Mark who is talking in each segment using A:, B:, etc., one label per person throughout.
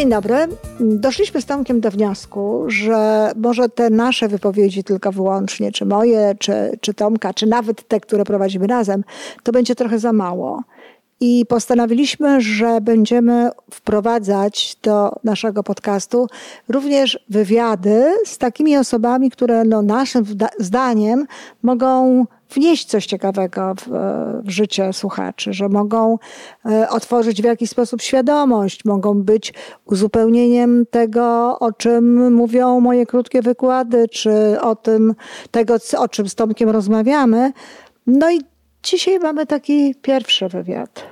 A: Dzień dobry. Doszliśmy z Tomkiem do wniosku, że może te nasze wypowiedzi tylko wyłącznie, czy moje, czy, czy Tomka, czy nawet te, które prowadzimy razem, to będzie trochę za mało. I postanowiliśmy, że będziemy wprowadzać do naszego podcastu również wywiady z takimi osobami, które no, naszym zdaniem mogą wnieść coś ciekawego w, w, życie słuchaczy, że mogą e, otworzyć w jakiś sposób świadomość, mogą być uzupełnieniem tego, o czym mówią moje krótkie wykłady, czy o tym, tego, o czym z Tomkiem rozmawiamy. No i dzisiaj mamy taki pierwszy wywiad.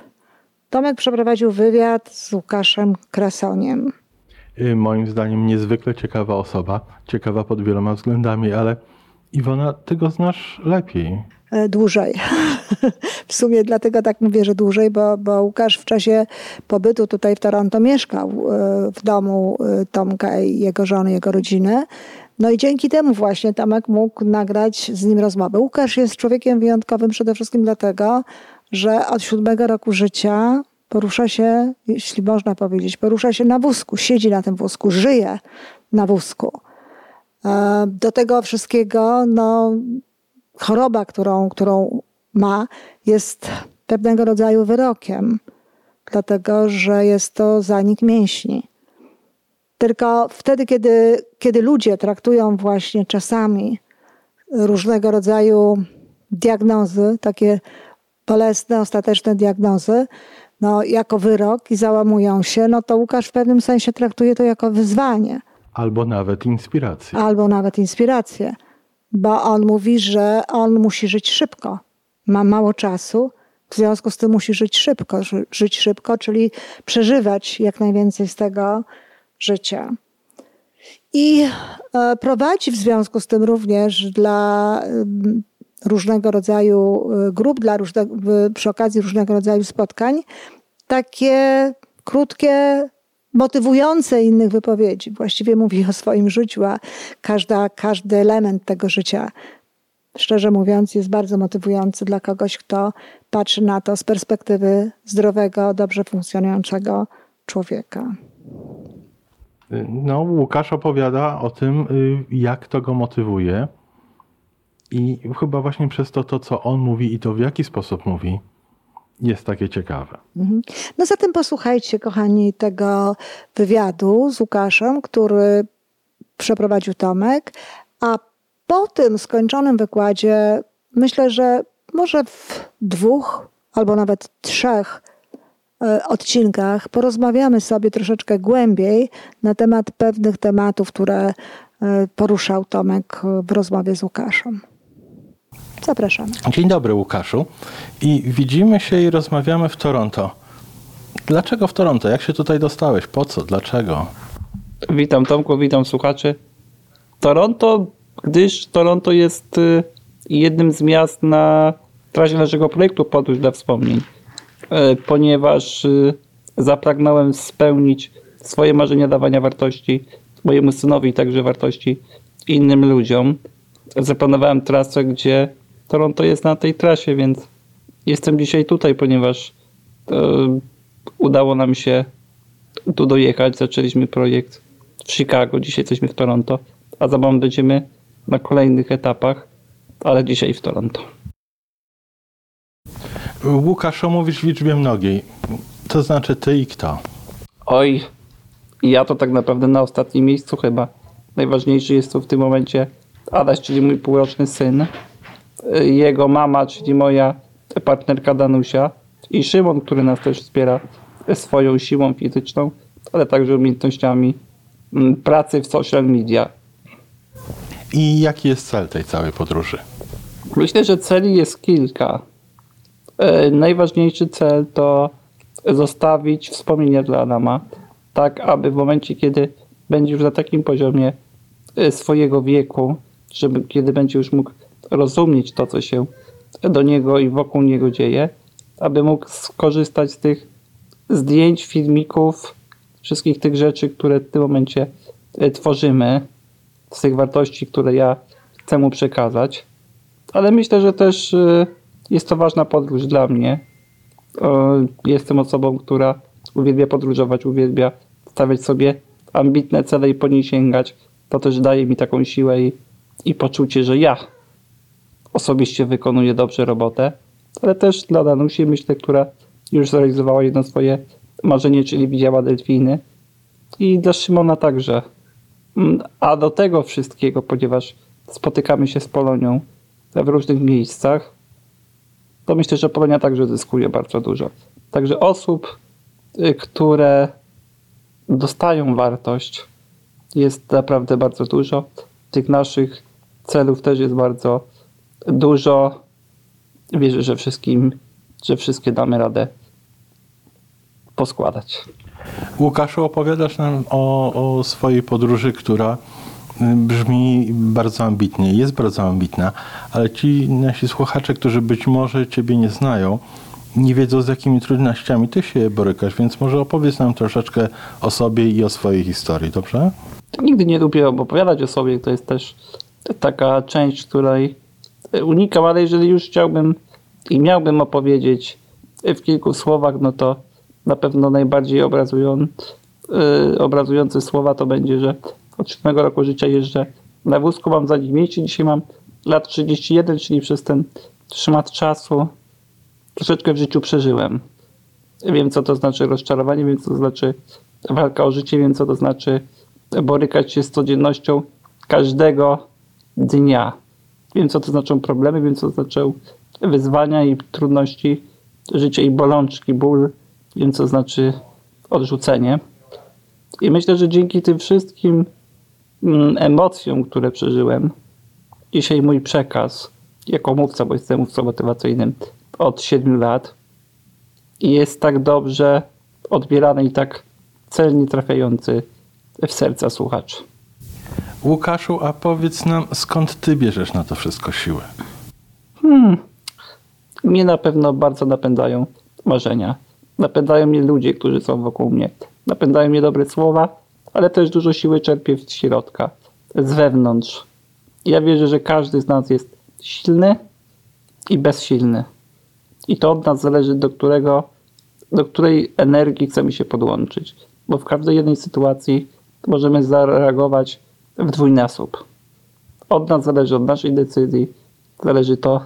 A: Tomek przeprowadził wywiad z Łukaszem Krasoniem.
B: Y, moim zdaniem niezwykle ciekawa osoba, ciekawa pod wieloma względami, ale Iwona, ty go znasz lepiej.
A: E, dłużej. w sumie dlatego tak mówię, że dłużej, bo, bo Łukasz w czasie pobytu tutaj w Toronto mieszkał e, w domu e, Tomka i jego żony, jego rodziny. No i dzięki temu właśnie Tomek mógł nagrać z nim rozmowę. Łukasz jest człowiekiem wyjątkowym przede wszystkim dlatego, że od siódmego roku życia porusza się, jeśli można powiedzieć, porusza się na wózku, siedzi na tym wózku, żyje na wózku. Do tego wszystkiego no, choroba, którą, którą ma, jest pewnego rodzaju wyrokiem, dlatego że jest to zanik mięśni. Tylko wtedy, kiedy, kiedy ludzie traktują właśnie czasami różnego rodzaju diagnozy, takie bolesne, ostateczne diagnozy, no, jako wyrok i załamują się, no to Łukasz w pewnym sensie traktuje to jako wyzwanie.
B: Albo nawet inspirację.
A: Albo nawet inspirację bo on mówi, że on musi żyć szybko. Ma mało czasu, w związku z tym musi żyć szybko, żyć szybko, czyli przeżywać jak najwięcej z tego życia. I e, prowadzi w związku z tym również dla różnego rodzaju e, grup, dla różne, przy okazji różnego rodzaju spotkań, takie krótkie motywujące innych wypowiedzi. Właściwie mówi o swoim życiu, a każda, każdy element tego życia, szczerze mówiąc, jest bardzo motywujący dla kogoś, kto patrzy na to z perspektywy zdrowego, dobrze funkcjonującego człowieka.
B: No, Łukasz opowiada o tym, y, jak to go motywuje. I chyba właśnie przez to, to, co on mówi i to w jaki sposób mówi, jest takie ciekawe. Mhm.
A: No zatem posłuchajcie, kochani, tego wywiadu z Łukaszem, który przeprowadził Tomek, a po tym skończonym wykładzie myślę, że może w dwóch albo nawet trzech e, odcinkach porozmawiamy sobie troszeczkę głębiej na temat pewnych tematów, które e, poruszał Tomek w rozmowie z Łukaszem. Zapraszamy.
B: Dzień dobry, Łukaszu. I widzimy się i rozmawiamy w Toronto. Dlaczego w Toronto? Jak się tutaj dostałeś? Po co? Dlaczego?
C: Witam Tomku, witam słuchaczy. Toronto, gdyż Toronto jest y, jednym z miast na trasie naszego projektu Podróż dla Wspomnień, y, ponieważ y, zapragnąłem spełnić swoje marzenia dawania wartości mojemu synowi, także wartości innym ludziom. Zaplanowałem trasę, gdzie Toronto jest na tej trasie, więc jestem dzisiaj tutaj, ponieważ e, udało nam się tu dojechać. Zaczęliśmy projekt w Chicago, dzisiaj jesteśmy w Toronto, a za moment będziemy na kolejnych etapach, ale dzisiaj w Toronto.
B: Łukasz, mówisz w liczbie mnogiej. To znaczy ty i kto?
C: Oj, ja to tak naprawdę na ostatnim miejscu chyba. Najważniejszy jest tu w tym momencie Adaś, czyli mój półroczny syn jego mama, czyli moja partnerka Danusia i Szymon, który nas też wspiera swoją siłą fizyczną, ale także umiejętnościami mm, pracy w social media.
B: I jaki jest cel tej całej podróży?
C: Myślę, że celi jest kilka. E, najważniejszy cel to zostawić wspomnienia dla Adama, tak aby w momencie, kiedy będzie już na takim poziomie e, swojego wieku, żeby kiedy będzie już mógł rozumieć to, co się do niego i wokół niego dzieje, aby mógł skorzystać z tych zdjęć, filmików, wszystkich tych rzeczy, które w tym momencie e, tworzymy, z tych wartości, które ja chcę mu przekazać. Ale myślę, że też e, jest to ważna podróż dla mnie. Jestem osobą, która uwielbia podróżować, uwielbia stawiać sobie ambitne cele i po nie sięgać, to też daje mi taką siłę i, i poczucie, że ja osobiście wykonuję dobrze robotę, ale też dla Danusi, myślę, która już zrealizowała jedno swoje marzenie, czyli widziała delfiny i dla Szymona także. Mm, A do tego wszystkiego, ponieważ spotykamy się z Polonią w różnych miejscach, to myślę, że Polonia także zyskuje bardzo dużo. Także osób, y, które dostają wartość, jest naprawdę bardzo dużo. Tych naszych celów też jest bardzo dużo. Wierzę, że wszystkim, że wszystkie damy radę poskładać.
B: Łukaszu, opowiadasz nam o, o swojej podróży, która y, brzmi bardzo ambitnie, jest bardzo ambitna, ale ci nasi słuchacze, którzy być może Ciebie nie znają, nie wiedzą z jakimi trudnościami Ty się borykasz, więc może opowiedz nam troszeczkę o sobie i o swojej historii, dobrze?
C: Nigdy nie lubię opowiadać o sobie, to jest też taka część, której unikam, ale jeżeli już chciałbym i miałbym opowiedzieć w kilku słowach, no to na pewno najbardziej obrazujący, yy, obrazujące słowa to będzie, że od 7 roku życia jeżdżę na wózku, mam za nim mniejszy, dzisiaj mam lat 31, czyli przez ten szmat czasu troszeczkę w życiu przeżyłem. Wiem, co to znaczy rozczarowanie, wiem, co to znaczy walka o życie, wiem, co to znaczy borykać się z codziennością każdego dnia. Wiem, co to znaczą problemy, wiem, co to znaczą wyzwania i trudności życia i bolączki, ból. Wiem, co znaczy odrzucenie. I myślę, że dzięki tym wszystkim mm, emocjom, które przeżyłem, dzisiaj mój przekaz jako mówca, bo jestem mówcą motywacyjnym od 7 lat jest tak dobrze odbierany i tak celnie trafiający w serca słuchaczy.
B: Łukaszu, a powiedz nam, skąd Ty bierzesz na to wszystko siłę?
C: Mnie na pewno bardzo napędzają marzenia. Napędzają mnie ludzie, którzy są wokół mnie. Napędzają mnie dobre słowa, ale też dużo siły czerpię z środka, z wewnątrz. Ja wierzę, że każdy z nas jest silny i bezsilny. I to od nas zależy, do którego, do której energii chcemy się podłączyć. Bo w każdej jednej sytuacji możemy zareagować w dwójnasób. Od nas zależy, od naszej decyzji, zależy to,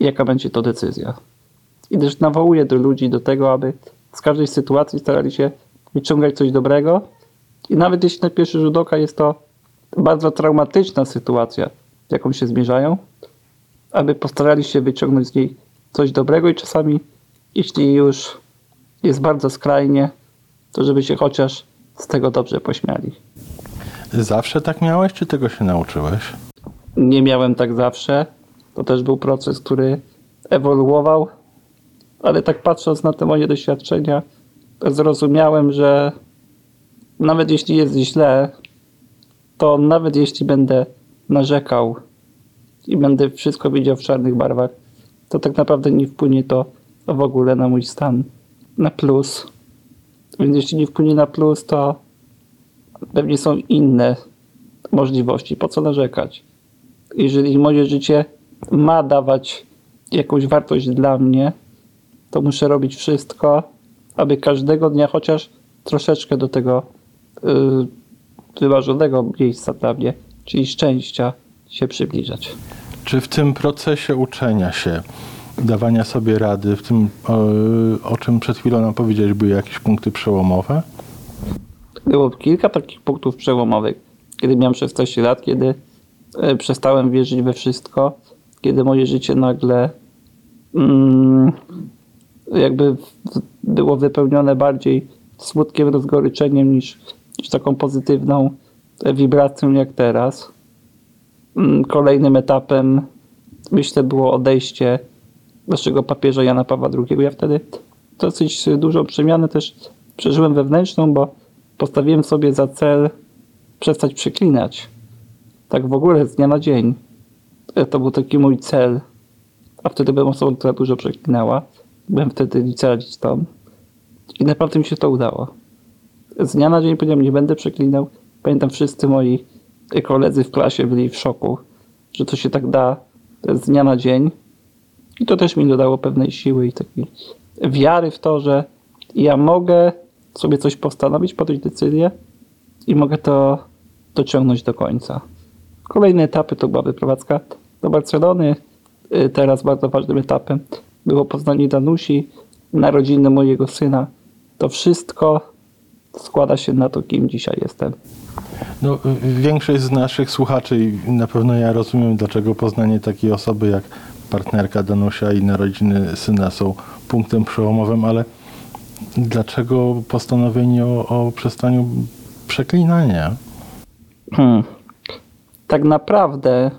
C: jaka będzie to decyzja. I też nawołuję do ludzi do tego, aby z każdej sytuacji starali się wyciągać coś dobrego. I nawet jeśli na pierwszy rzut oka jest to bardzo traumatyczna sytuacja, z jaką się zmierzają, aby postarali się wyciągnąć z niej coś dobrego i czasami, jeśli już jest bardzo skrajnie, to żeby się chociaż z tego dobrze pośmiali.
B: Zawsze tak miałeś, czy tego się nauczyłeś?
C: Nie miałem tak zawsze. To też był proces, który ewoluował, ale tak patrząc na te moje doświadczenia, zrozumiałem, że nawet jeśli jest źle, to nawet jeśli będę narzekał i będę wszystko widział w czarnych barwach, to tak naprawdę nie wpłynie to w ogóle na mój stan na plus. Więc jeśli nie wpłynie na plus, to pewnie są inne możliwości. Po co narzekać? Jeżeli moje życie ma dawać jakąś wartość dla mnie, to muszę robić wszystko, aby każdego dnia chociaż troszeczkę do tego yy, miejsca dla mnie, czyli szczęścia, się przybliżać.
B: Czy w tym procesie uczenia się, dawania sobie rady, w tym, o, o czym przed chwilą nam powiedziałeś, były jakieś punkty przełomowe?
C: Było kilka takich punktów przełomowych, kiedy miałem 16 lat, kiedy e, przestałem wierzyć we wszystko, kiedy moje życie nagle mm, jakby było wypełnione bardziej smutkiem, rozgoryczeniem niż, niż taką pozytywną e, wibracją jak teraz. Mm, Kolejnym etapem myślę było odejście naszego papieża Jana Pawła II. Ja wtedy dosyć dużą przemianę też przeżyłem wewnętrzną, bo postawiłem sobie za cel przestać przeklinać. Tak w ogóle z dnia na dzień. E, To był taki mój cel. A wtedy byłem osobą, która dużo przeklinała. Byłem wtedy licealistą. I naprawdę mi się to udało. Z dnia na dzień powiedziałem, nie będę przeklinał. Pamiętam, wszyscy moi koledzy w klasie byli w szoku, że to się tak da z dnia na dzień. I to też mi dodało pewnej siły i takiej wiary w to, że ja mogę sobie coś postanowić, podjąć decyzję i mogę to dociągnąć do końca. Kolejne etapy to była wyprowadzka do Barcelony. Y, Teraz bardzo ważnym etapem było poznanie Danusi, narodziny mojego syna. To wszystko składa się na to, kim dzisiaj jestem.
B: No, y, większość z naszych słuchaczy i na pewno ja rozumiem, dlaczego poznanie takiej osoby jak partnerka Danusia i narodziny syna są punktem przełomowym, ale dlaczego postanowienie o, o przestaniu przeklinania?
C: Hmm. Tak naprawdę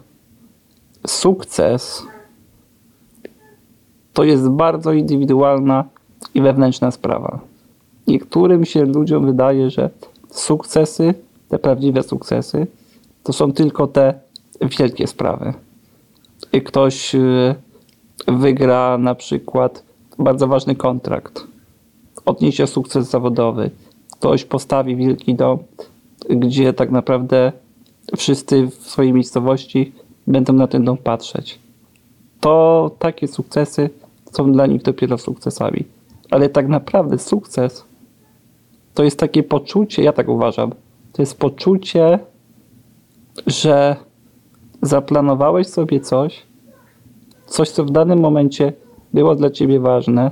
C: sukces to jest bardzo indywidualna i wewnętrzna sprawa. Niektórym się ludziom wydaje, że sukcesy, te prawdziwe sukcesy, to są tylko te wielkie sprawy. I ktoś y, wygra na przykład bardzo ważny kontrakt, odniesie sukces zawodowy, ktoś postawi wielki dom, gdzie tak naprawdę wszyscy w swojej miejscowości będą na ten dom patrzeć. To takie sukcesy są dla nich dopiero sukcesami. Ale tak naprawdę sukces to jest takie poczucie, ja tak uważam, to jest poczucie, że zaplanowałeś sobie coś, coś, co w danym momencie było dla ciebie ważne,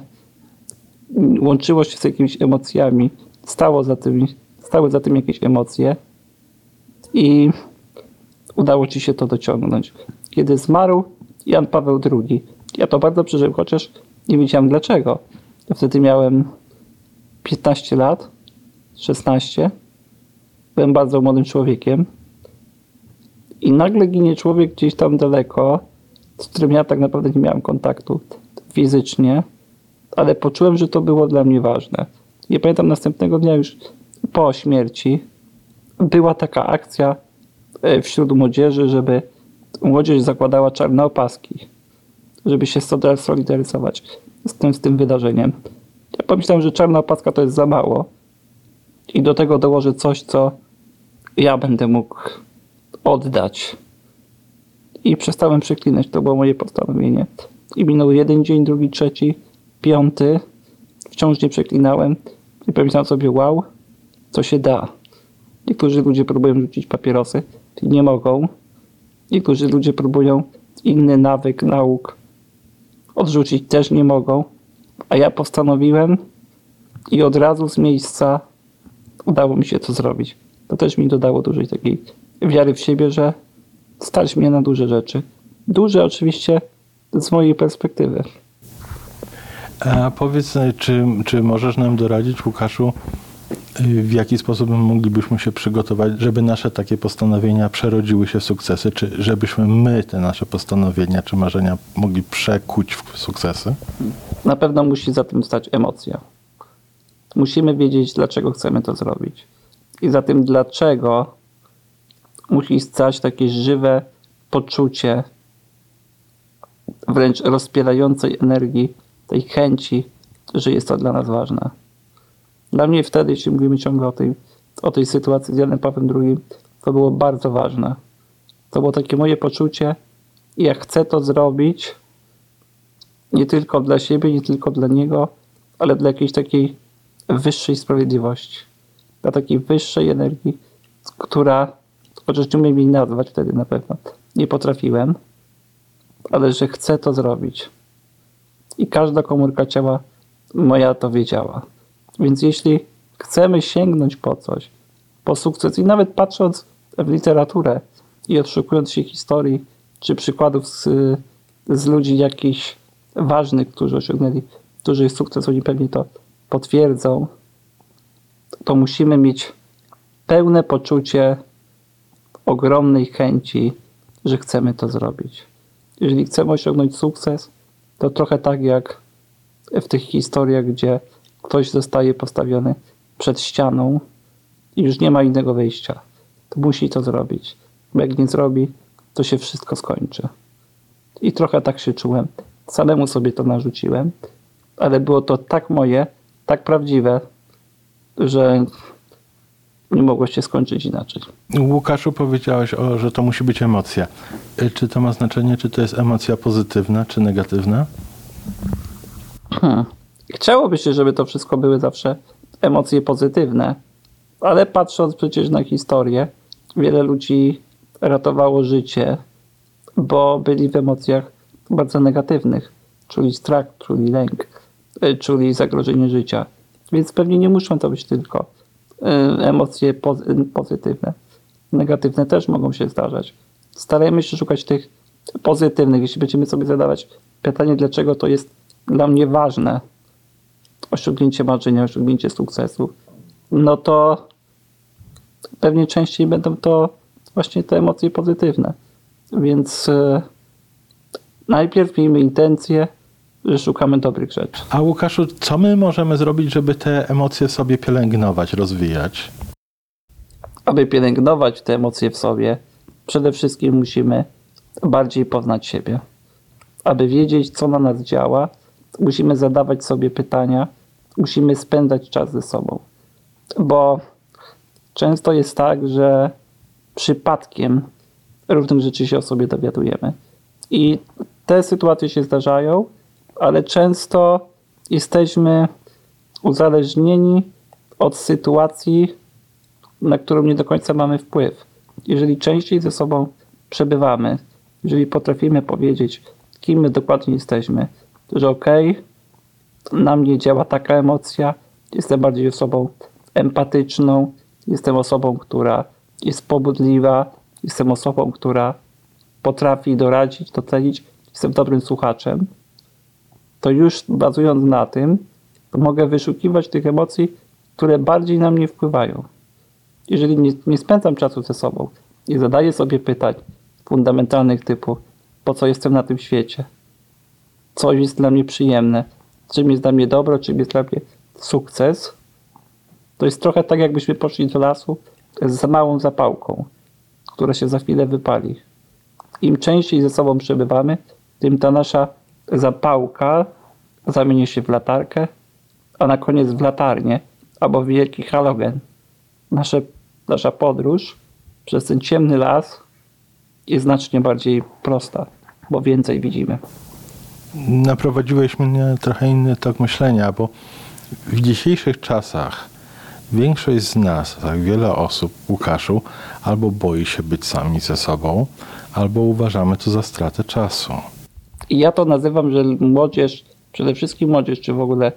C: łączyło się z jakimiś emocjami, stało za tym, stały za tym jakieś emocje i udało ci się to dociągnąć. Kiedy zmarł Jan Paweł II, ja to bardzo przeżyłem, chociaż nie wiedziałem dlaczego. Ja wtedy miałem 15 lat, 16. Byłem bardzo młodym człowiekiem. I nagle ginie człowiek gdzieś tam daleko, z którym ja tak naprawdę nie miałem kontaktu fizycznie, ale poczułem, że to było dla mnie ważne. I pamiętam następnego dnia już po śmierci była taka akcja e, wśród młodzieży, żeby młodzież zakładała czarne opaski, żeby się solidaryzować z tym, z tym wydarzeniem. Ja pomyślałem, że czarna opaska to jest za mało i do tego dołożę coś, co ja będę mógł oddać. I przestałem przeklinać, to było moje postanowienie. I minął jeden dzień, drugi, trzeci, piąty. Wciąż nie przeklinałem. I pomyślałem sobie, wow, co się da. Niektórzy ludzie próbują rzucić papierosy i nie mogą. Niektórzy ludzie próbują inny nawyk nauk odrzucić, też nie mogą. A ja postanowiłem i od razu z miejsca udało mi się to zrobić. To też mi dodało dużej takiej wiary w siebie, że stać mnie na duże rzeczy. Duże oczywiście z mojej perspektywy.
B: A powiedz, czy, czy możesz nam doradzić, Łukaszu, w jaki sposób moglibyśmy się przygotować, żeby nasze takie postanowienia przerodziły się w sukcesy, czy żebyśmy my te nasze postanowienia czy marzenia mogli przekuć w sukcesy?
C: Na pewno musi za tym stać emocja. Musimy wiedzieć, dlaczego chcemy to zrobić. I za tym dlaczego musi stać takie żywe poczucie wręcz rozpierającej energii, tej chęci, że jest to dla nas ważne. Dla mnie wtedy, jeśli mówimy ciągle o tej, o tej sytuacji z Janem Pawłem II, to było bardzo ważne. To było takie moje poczucie, ja chcę to zrobić nie tylko dla siebie, nie tylko dla niego, ale dla jakiejś takiej wyższej sprawiedliwości, dla takiej wyższej energii, która, chociaż nie umiem jej nazwać wtedy na pewno, nie potrafiłem, ale że chcę to zrobić. I każda komórka ciała moja to wiedziała. Więc jeśli chcemy sięgnąć po coś, po sukces i nawet patrząc w literaturę i odszukując się historii czy przykładów z, z ludzi jakichś ważnych, którzy osiągnęli duży sukces, oni pewnie to potwierdzą, to musimy mieć pełne poczucie ogromnej chęci, że chcemy to zrobić. Jeżeli chcemy osiągnąć sukces, to trochę tak jak w tych historiach, gdzie ktoś zostaje postawiony przed ścianą i już nie ma innego wyjścia. To musi to zrobić. Bo jak nie zrobi, to się wszystko skończy. I trochę tak się czułem. Samemu sobie to narzuciłem, ale było to tak moje, tak prawdziwe, że nie mogło się skończyć inaczej.
B: Łukaszu, powiedziałeś, o, że to musi być emocja. Y, Czy to ma znaczenie, czy to jest emocja pozytywna, czy negatywna?
C: Hmm. Chciałoby się, żeby to wszystko były zawsze emocje pozytywne, ale patrząc przecież na historię, wiele ludzi ratowało życie, bo byli w emocjach bardzo negatywnych, czuli strach, czuli lęk, y, czuli zagrożenie życia. Więc pewnie nie muszą to być tylko emocje pozytywne. Negatywne też mogą się zdarzać. Starajmy się szukać tych pozytywnych. Jeśli będziemy sobie zadawać pytanie, dlaczego to jest dla mnie ważne, osiągnięcie marzenia, osiągnięcie sukcesu, no to pewnie częściej będą to właśnie te emocje pozytywne. Więc e, najpierw miejmy intencję, że szukamy dobrych rzeczy.
B: A Łukaszu, co my możemy zrobić, żeby te emocje sobie pielęgnować, rozwijać?
C: Aby pielęgnować te emocje w sobie, przede wszystkim musimy bardziej poznać siebie. Aby wiedzieć, co na nas działa, musimy zadawać sobie pytania, musimy spędzać czas ze sobą. Bo często jest tak, że przypadkiem różnych rzeczy się o sobie dowiadujemy. I te sytuacje się zdarzają, ale często jesteśmy uzależnieni od sytuacji, na którą nie do końca mamy wpływ. Jeżeli częściej ze sobą przebywamy, jeżeli potrafimy powiedzieć, kim my dokładnie jesteśmy, że okej, na mnie działa taka emocja, jestem bardziej osobą empatyczną, jestem osobą, która jest pobudliwa, jestem osobą, która potrafi doradzić, docenić, jestem dobrym słuchaczem, to już bazując na tym, mogę wyszukiwać tych emocji, które bardziej na mnie wpływają. Jeżeli nie, nie spędzam czasu ze sobą, nie zadaję sobie pytań fundamentalnych typu po co jestem na tym świecie, co jest dla mnie przyjemne, czym jest dla mnie dobro, czym jest dla mnie sukces, to jest trochę tak, jakbyśmy poszli do lasu z małą zapałką, która się za chwilę wypali. Im częściej ze sobą przebywamy, tym ta nasza zapałka zamieni się w latarkę, a na koniec w latarnię albo wielki halogen. Nasze, nasza podróż przez ten ciemny las jest znacznie bardziej prosta, bo więcej widzimy.
B: Naprowadziłeś mnie trochę inny tok myślenia, bo w dzisiejszych czasach większość z nas, tak wiele osób, Łukaszu, albo boi się być sami ze sobą, albo uważamy to za stratę czasu.
C: I ja to nazywam, że młodzież, przede wszystkim młodzież, czy w ogóle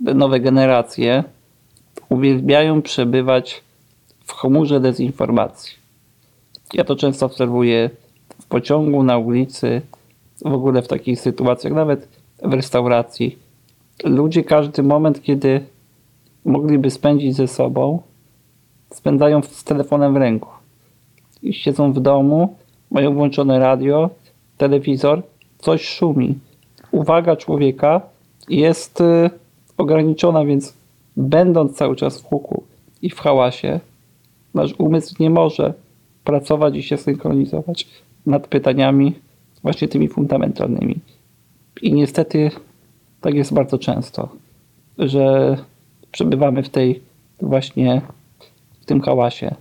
C: nowe generacje, uwielbiają przebywać w chmurze dezinformacji. Ja to często obserwuję w pociągu, na ulicy, w ogóle w takich sytuacjach, nawet w restauracji. Ludzie każdy moment, kiedy mogliby spędzić ze sobą, spędzają z telefonem w ręku. I siedzą w domu, mają włączone radio, telewizor, coś szumi. Uwaga człowieka jest y, ograniczona, więc będąc cały czas w huku i w hałasie, nasz umysł nie może pracować i się synchronizować nad pytaniami właśnie tymi fundamentalnymi. I niestety tak jest bardzo często, że przebywamy w tej właśnie w tym hałasie.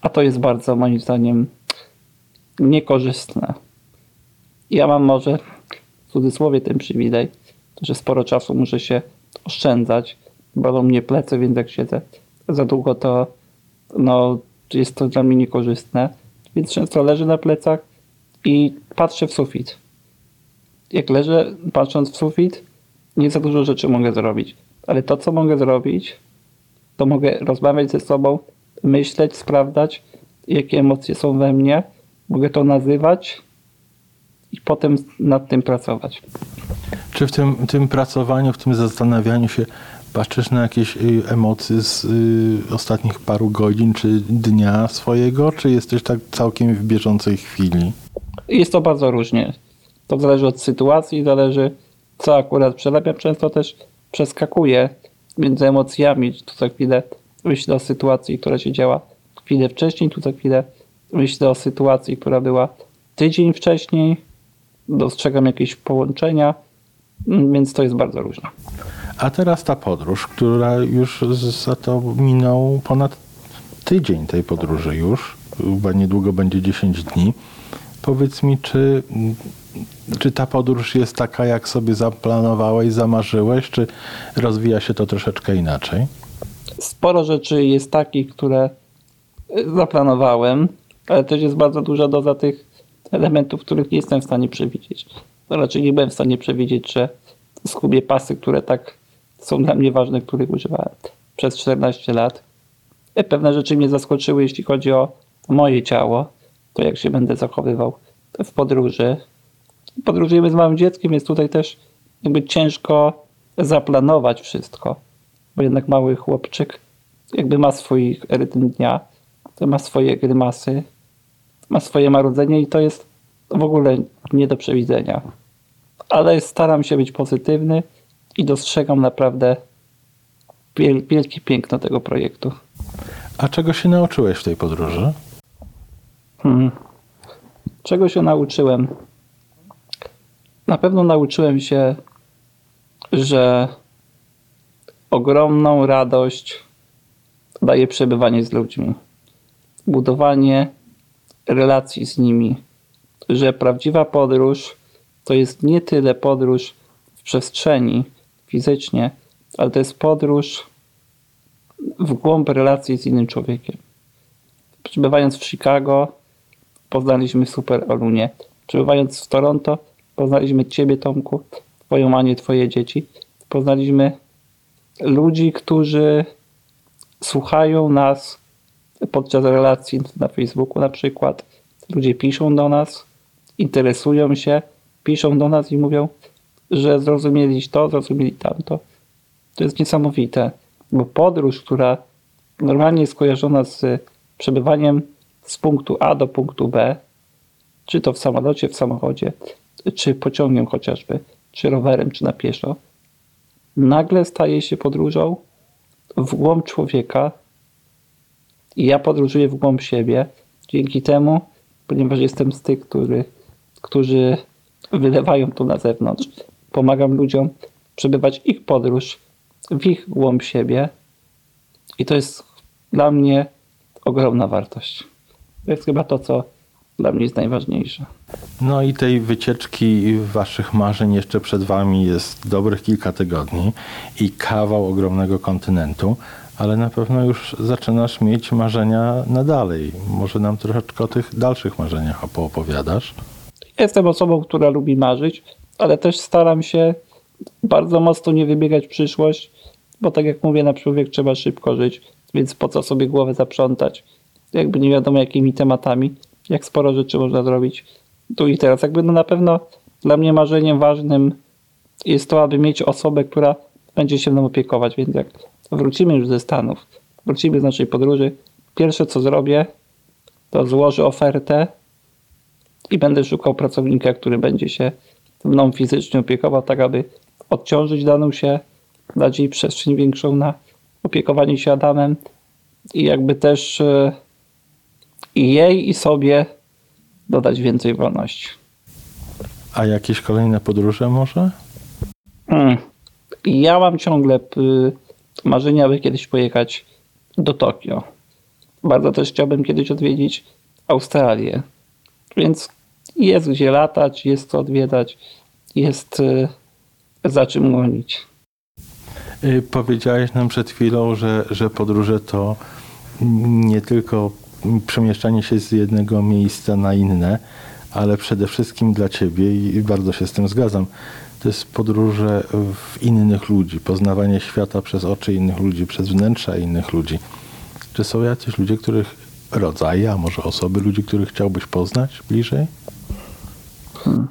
C: A to jest bardzo moim zdaniem niekorzystne. Ja mam może w cudzysłowie ten przywilej, że sporo czasu muszę się oszczędzać. Bolą mnie plecy, więc jak siedzę za długo, to no, jest to dla mnie niekorzystne. Więc często leżę na plecach i patrzę w sufit. Jak leżę patrząc w sufit, nie za dużo rzeczy mogę zrobić. Ale to, co mogę zrobić, to mogę rozmawiać ze sobą, myśleć, sprawdzać, jakie emocje są we mnie. Mogę to nazywać i potem nad tym pracować.
B: Czy w tym, tym pracowaniu, w tym zastanawianiu się patrzysz na jakieś y, emocje z y, ostatnich paru godzin czy dnia swojego, czy jesteś tak całkiem w bieżącej chwili?
C: Jest to bardzo różnie. To zależy od sytuacji, zależy co akurat przerabiam. Często też przeskakuję między emocjami. Tu za chwilę myślę o sytuacji, która się działa chwilę wcześniej, tu za chwilę myślę o sytuacji, która była tydzień wcześniej. Dostrzegam jakieś połączenia, więc to jest bardzo różne.
B: A teraz ta podróż, która już za to minął ponad tydzień tej podróży już, chyba niedługo będzie 10 dni. Powiedz mi, czy Czy ta podróż jest taka, jak sobie zaplanowałeś, zamarzyłeś, czy rozwija się to troszeczkę inaczej?
C: Sporo rzeczy jest takich, które zaplanowałem, ale też jest bardzo duża doza tych elementów, których nie jestem w stanie przewidzieć. To raczej nie byłem w stanie przewidzieć, że skubię pasy, które tak są dla mnie ważne, których używałem przez 14 lat. Pewne rzeczy mnie zaskoczyły, jeśli chodzi o moje ciało, to jak się będę zachowywał w podróży. Podróżujemy z małym dzieckiem, jest tutaj też jakby ciężko zaplanować wszystko, bo jednak mały chłopczyk jakby ma swój rytm dnia, ma swoje grymasy, ma swoje marudzenie i to jest w ogóle nie do przewidzenia. Ale staram się być pozytywny i dostrzegam naprawdę wielkie piękno tego projektu.
B: A czego się nauczyłeś w tej podróży?
C: Hmm. Czego się nauczyłem? Na pewno nauczyłem się, że ogromną radość daje przebywanie z ludźmi, budowanie relacji z nimi, że prawdziwa podróż to jest nie tyle podróż w przestrzeni fizycznie, ale to jest podróż w głąb relacji z innym człowiekiem. Przebywając w Chicago, poznaliśmy super Olunię. Przebywając w Toronto, poznaliśmy Ciebie, Tomku, Twoją Anię, Twoje dzieci. Poznaliśmy ludzi, którzy słuchają nas podczas relacji na Facebooku na przykład. Ludzie piszą do nas, interesują się, piszą do nas i mówią, że zrozumieli to, zrozumieli tamto. To jest niesamowite, bo podróż, która normalnie jest kojarzona z przebywaniem z punktu A do punktu B, czy to w samolocie, w samochodzie, czy pociągiem chociażby, czy rowerem, czy na pieszo, nagle staje się podróżą w głąb człowieka i ja podróżuję w głąb siebie dzięki temu, ponieważ jestem z tych, który, którzy wylewają to na zewnątrz. Pomagam ludziom przebywać ich podróż w ich głąb siebie i to jest dla mnie ogromna wartość. To jest chyba to, co dla mnie jest najważniejsze.
B: No i tej wycieczki waszych marzeń jeszcze przed wami jest dobrych kilka tygodni i kawał ogromnego kontynentu, ale na pewno już zaczynasz mieć marzenia na dalej. Może nam troszeczkę o tych dalszych marzeniach poopowiadasz?
C: Jestem osobą, która lubi marzyć, ale też staram się bardzo mocno nie wybiegać w przyszłość, bo tak jak mówię, na człowiek trzeba szybko żyć, więc po co sobie głowę zaprzątać? Jakby nie wiadomo jakimi tematami, jak sporo rzeczy można zrobić tu i teraz. Jakby no na pewno dla mnie marzeniem ważnym jest to, aby mieć osobę, która będzie się mną opiekować, więc jak wrócimy już ze Stanów, wrócimy z naszej podróży, pierwsze co zrobię, to złożę ofertę i będę szukał pracownika, który będzie się mną fizycznie opiekował, tak aby odciążyć daną się, dać jej przestrzeń większą na opiekowanie się Adamem i jakby też e, i jej i sobie dodać więcej wolności.
B: A jakieś kolejne podróże może?
C: Hmm. Ja mam ciągle marzenia, aby kiedyś pojechać do Tokio. Bardzo też chciałbym kiedyś odwiedzić Australię. Więc jest gdzie latać, jest co odwiedzać, jest y, za czym gonić.
B: Y, powiedziałeś nam przed chwilą, że, że podróże to nie tylko przemieszczanie się z jednego miejsca na inne, ale przede wszystkim dla ciebie i bardzo się z tym zgadzam. To jest podróże w innych ludzi, poznawanie świata przez oczy innych ludzi, przez wnętrza innych ludzi. Czy są jacyś ludzie, których rodzaje, a może osoby, ludzi, których chciałbyś poznać bliżej?
C: Hmm.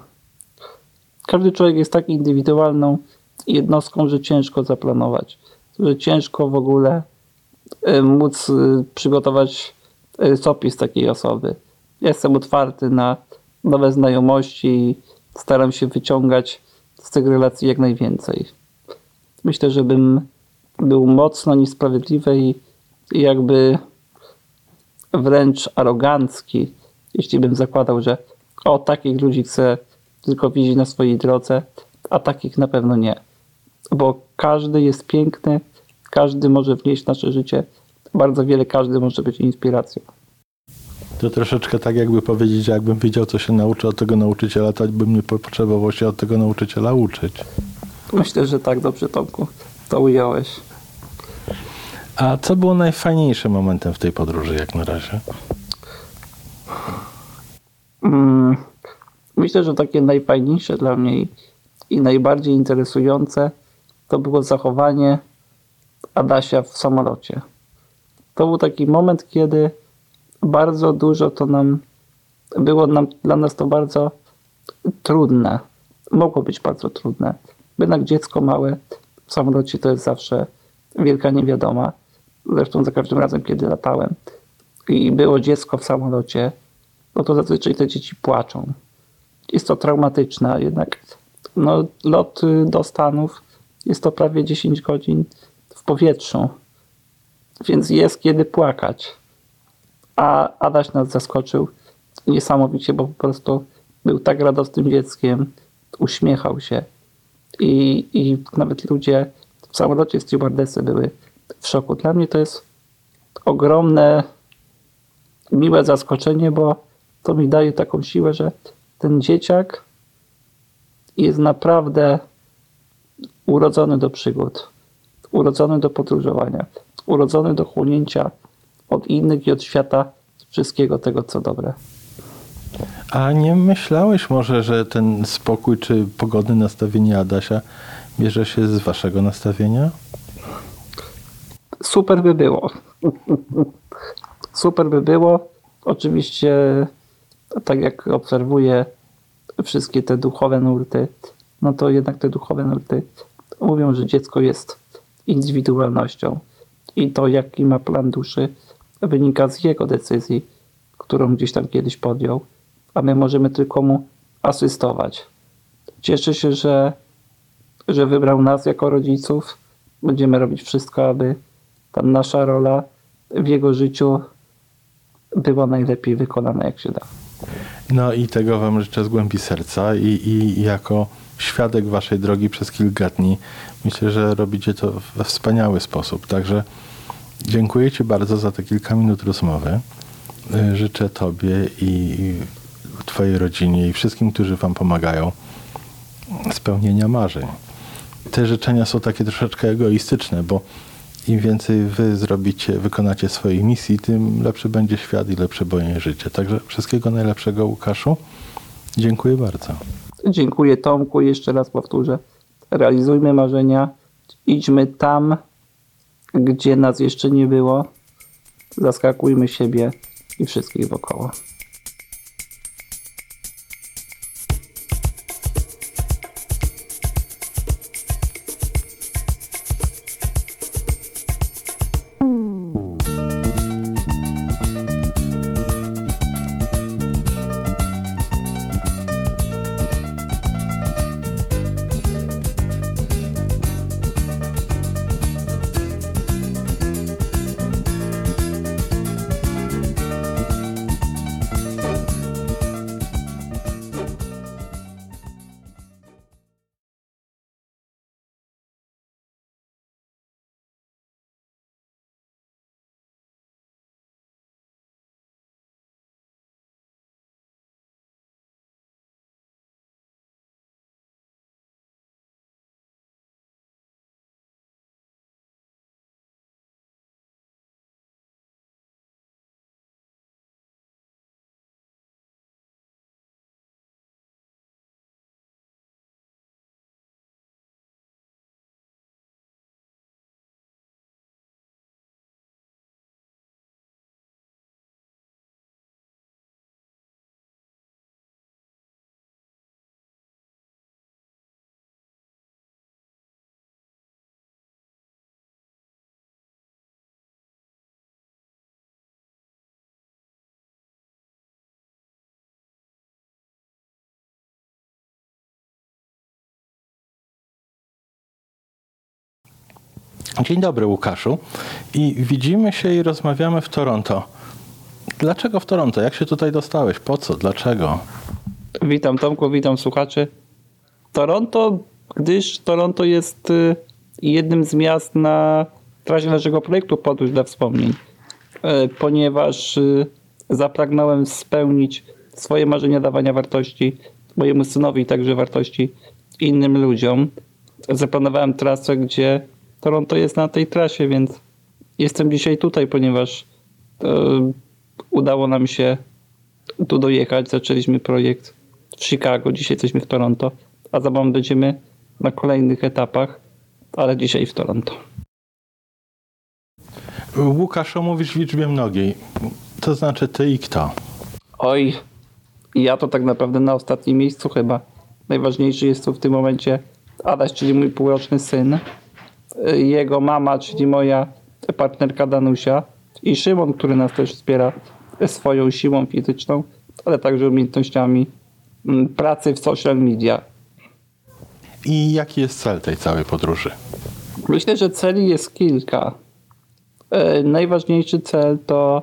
C: Każdy człowiek jest tak indywidualną jednostką, że ciężko zaplanować, że ciężko w ogóle e, móc e, przygotować rysopis takiej osoby. Jestem otwarty na nowe znajomości staram się wyciągać z tych relacji jak najwięcej. Myślę, że bym był mocno niesprawiedliwy i jakby wręcz arogancki, jeśli bym zakładał, że o takich ludzi chcę tylko widzieć na swojej drodze, a takich na pewno nie. Bo każdy jest piękny, każdy może wnieść w nasze życie bardzo wiele, każdy może być inspiracją.
B: To troszeczkę tak jakby powiedzieć, że jakbym wiedział, co się nauczy od tego nauczyciela, to bym nie potrzebował się od tego nauczyciela uczyć.
C: Myślę, że tak dobrze, Tomku. To ująłeś.
B: A co było najfajniejszym momentem w tej podróży, jak na razie?
C: Mm, myślę, że takie najfajniejsze dla mnie i, i najbardziej interesujące to było zachowanie Adasia w samolocie. To był taki moment, kiedy bardzo dużo to nam było nam, dla nas to bardzo trudne. Mogło być bardzo trudne. Jednak dziecko małe w samolocie to jest zawsze wielka niewiadoma. Zresztą za każdym razem, kiedy latałem i było dziecko w samolocie, no to zazwyczaj te dzieci płaczą. Jest to traumatyczne, jednak no, lot y, do Stanów jest to prawie 10 godzin w powietrzu, więc jest kiedy płakać. A Adaś nas zaskoczył niesamowicie, bo po prostu był tak radosnym dzieckiem, uśmiechał się i, i nawet ludzie w samolocie stewardesy były w szoku. Dla mnie to jest ogromne, miłe zaskoczenie, bo to mi daje taką siłę, że ten dzieciak jest naprawdę urodzony do przygód, urodzony do podróżowania, urodzony do chłonięcia od innych i od świata wszystkiego tego, co dobre.
B: A nie myślałeś może, że ten spokój czy pogodne nastawienie Adasia bierze się z waszego nastawienia?
C: Super by było. Super by było. Oczywiście, tak jak obserwuję wszystkie te duchowe nurty, no to jednak te duchowe nurty mówią, że dziecko jest indywidualnością i to, jaki ma plan duszy, wynika z jego decyzji, którą gdzieś tam kiedyś podjął, a my możemy tylko mu asystować. Cieszę się, że, że wybrał nas jako rodziców. Będziemy robić wszystko, aby ta nasza rola w jego życiu była najlepiej wykonana, jak się da.
B: No i tego Wam życzę z głębi serca i, i jako świadek Waszej drogi przez kilka dni myślę, że robicie to we wspaniały sposób. Także dziękuję Ci bardzo za te kilka minut rozmowy. Y, życzę Tobie i Twojej rodzinie i wszystkim, którzy Wam pomagają spełnienia marzeń. Te życzenia są takie troszeczkę egoistyczne, bo im więcej wy zrobicie, wykonacie swojej misji, tym lepszy będzie świat i lepsze będzie życie. Także wszystkiego najlepszego, Łukaszu. Dziękuję bardzo.
C: Dziękuję Tomku. Jeszcze raz powtórzę. Realizujmy marzenia. Idźmy tam, gdzie nas jeszcze nie było. Zaskakujmy siebie i wszystkich wokoło.
B: Dzień dobry, Łukaszu. I widzimy się i rozmawiamy w Toronto. Dlaczego w Toronto? Jak się tutaj dostałeś? Po co? Dlaczego?
C: Witam Tomku, witam słuchaczy. Toronto, gdyż Toronto jest y, jednym z miast na trasie naszego projektu Podróż dla Wspomnień, y, ponieważ y, zapragnąłem spełnić swoje marzenia dawania wartości mojemu synowi, także wartości innym ludziom. Zaplanowałem trasę, gdzie Toronto jest na tej trasie, więc jestem dzisiaj tutaj, ponieważ e, udało nam się tu dojechać. Zaczęliśmy projekt w Chicago, dzisiaj jesteśmy w Toronto, a za moment będziemy na kolejnych etapach, ale dzisiaj w Toronto.
B: Łukasz, omówisz w liczbie mnogiej. To znaczy ty i kto?
C: Oj, ja to tak naprawdę na ostatnim miejscu chyba. Najważniejszy jest tu w tym momencie Adaś, czyli mój półroczny syn, jego mama, czyli moja partnerka Danusia i Szymon, który nas też wspiera swoją siłą fizyczną, ale także umiejętnościami mm, pracy w social media.
B: I jaki jest cel tej całej podróży?
C: Myślę, że celi jest kilka. E, Najważniejszy cel to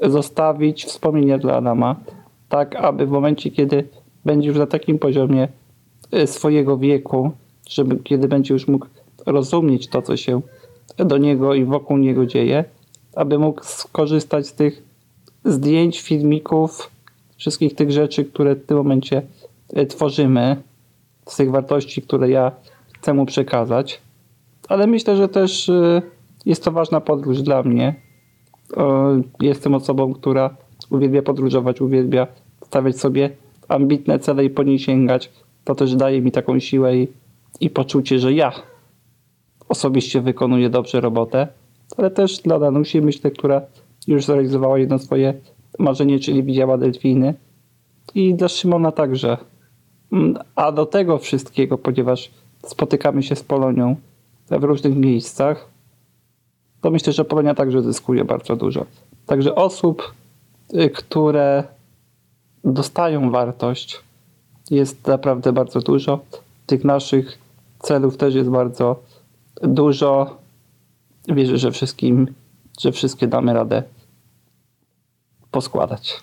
C: zostawić wspomnienie dla Adama, tak aby w momencie, kiedy będzie już na takim poziomie e, swojego wieku, żeby kiedy będzie już mógł rozumieć to, co się do niego i wokół niego dzieje, aby mógł skorzystać z tych zdjęć, filmików, wszystkich tych rzeczy, które w tym momencie e, tworzymy, z tych wartości, które ja chcę mu przekazać. Ale myślę, że też e, jest to ważna podróż dla mnie. Jestem osobą, która uwielbia podróżować, uwielbia stawiać sobie ambitne cele i po nie sięgać. To też daje mi taką siłę i, i poczucie, że ja osobiście wykonuję dobrze robotę, ale też dla Danusi, myślę, która już zrealizowała jedno swoje marzenie, czyli widziała delfiny. I dla Szymona także. Mm, A do tego wszystkiego, ponieważ spotykamy się z Polonią w różnych miejscach, to myślę, że Polonia także zyskuje bardzo dużo. Także osób, y, które dostają wartość, jest naprawdę bardzo dużo. Tych naszych celów też jest bardzo dużo. Wierzę, że wszystkim, że wszystkie damy radę poskładać.